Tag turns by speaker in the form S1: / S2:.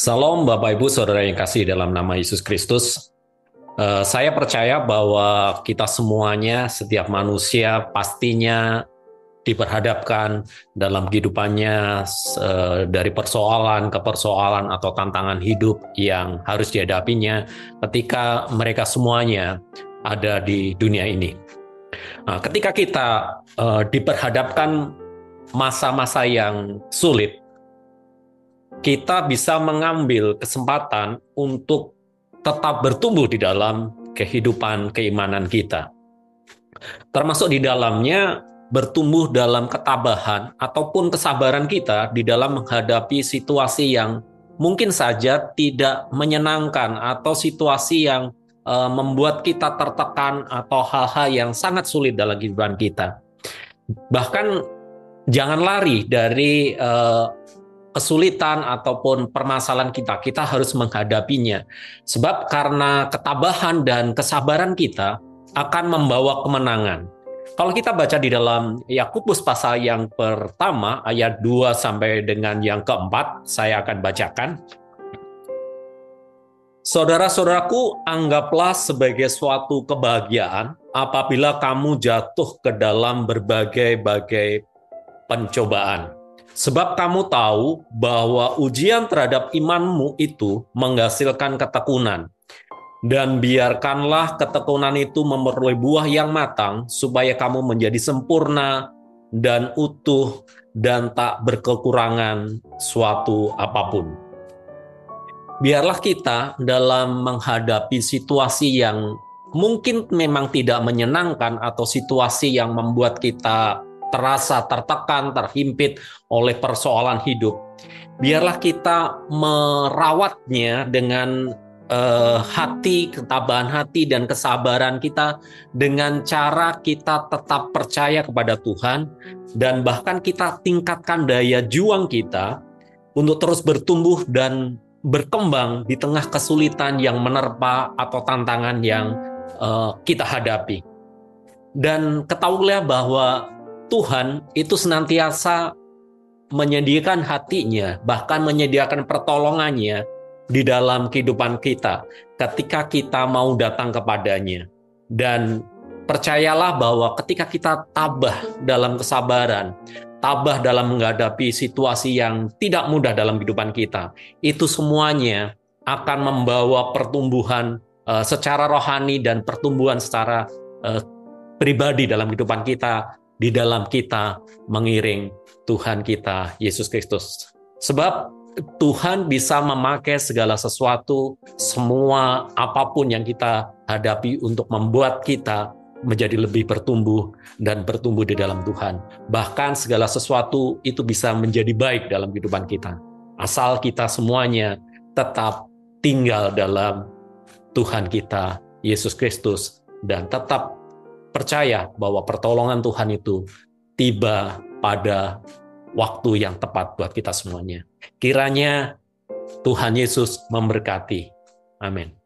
S1: Salam Bapak Ibu Saudara yang kasih dalam nama Yesus Kristus. Uh, saya percaya bahwa kita semuanya, setiap manusia pastinya diperhadapkan dalam kehidupannya uh, dari persoalan ke persoalan atau tantangan hidup yang harus dihadapinya ketika mereka semuanya ada di dunia ini. Nah, ketika kita uh, diperhadapkan masa-masa yang sulit, kita bisa mengambil kesempatan untuk tetap bertumbuh di dalam kehidupan keimanan kita. Termasuk di dalamnya bertumbuh dalam ketabahan ataupun kesabaran kita di dalam menghadapi situasi yang mungkin saja tidak menyenangkan atau situasi yang uh, membuat kita tertekan atau hal-hal yang sangat sulit dalam kehidupan kita. Bahkan jangan lari dari uh, kesulitan ataupun permasalahan kita, kita harus menghadapinya. Sebab karena ketabahan dan kesabaran kita akan membawa kemenangan. Kalau kita baca di dalam Yakobus pasal yang pertama ayat 2 sampai dengan yang keempat, saya akan bacakan. Saudara-saudaraku, anggaplah sebagai suatu kebahagiaan apabila kamu jatuh ke dalam berbagai-bagai pencobaan Sebab kamu tahu bahwa ujian terhadap imanmu itu menghasilkan ketekunan. Dan biarkanlah ketekunan itu memeroleh buah yang matang, supaya kamu menjadi sempurna dan utuh dan tak berkekurangan suatu apa pun. Biarlah kita dalam menghadapi situasi yang mungkin memang tidak menyenangkan atau situasi yang membuat kita terasa tertekan, terhimpit oleh persoalan hidup. Biarlah kita merawatnya dengan uh, hati, ketabahan hati dan kesabaran kita dengan cara kita tetap percaya kepada Tuhan dan bahkan kita tingkatkan daya juang kita untuk terus bertumbuh dan berkembang di tengah kesulitan yang menerpa atau tantangan yang uh, kita hadapi. Dan ketahuilah bahwa Tuhan itu senantiasa menyediakan hatinya, bahkan menyediakan pertolongannya di dalam kehidupan kita ketika kita mau datang kepadanya. Dan percayalah bahwa ketika kita tabah dalam kesabaran, tabah dalam menghadapi situasi yang tidak mudah dalam kehidupan kita, itu semuanya akan membawa pertumbuhan uh, secara rohani dan pertumbuhan secara uh, pribadi dalam kehidupan kita di dalam kita mengiring Tuhan kita Yesus Kristus. Sebab Tuhan bisa memakai segala sesuatu, semua apa pun yang kita hadapi untuk membuat kita menjadi lebih bertumbuh dan bertumbuh di dalam Tuhan. Bahkan segala sesuatu itu bisa menjadi baik dalam kehidupan kita. Asal kita semuanya tetap tinggal dalam Tuhan kita, Yesus Kristus, dan tetap percaya bahwa pertolongan Tuhan itu tiba pada waktu yang tepat buat kita semuanya. Kiranya Tuhan Yesus memberkati. Amin.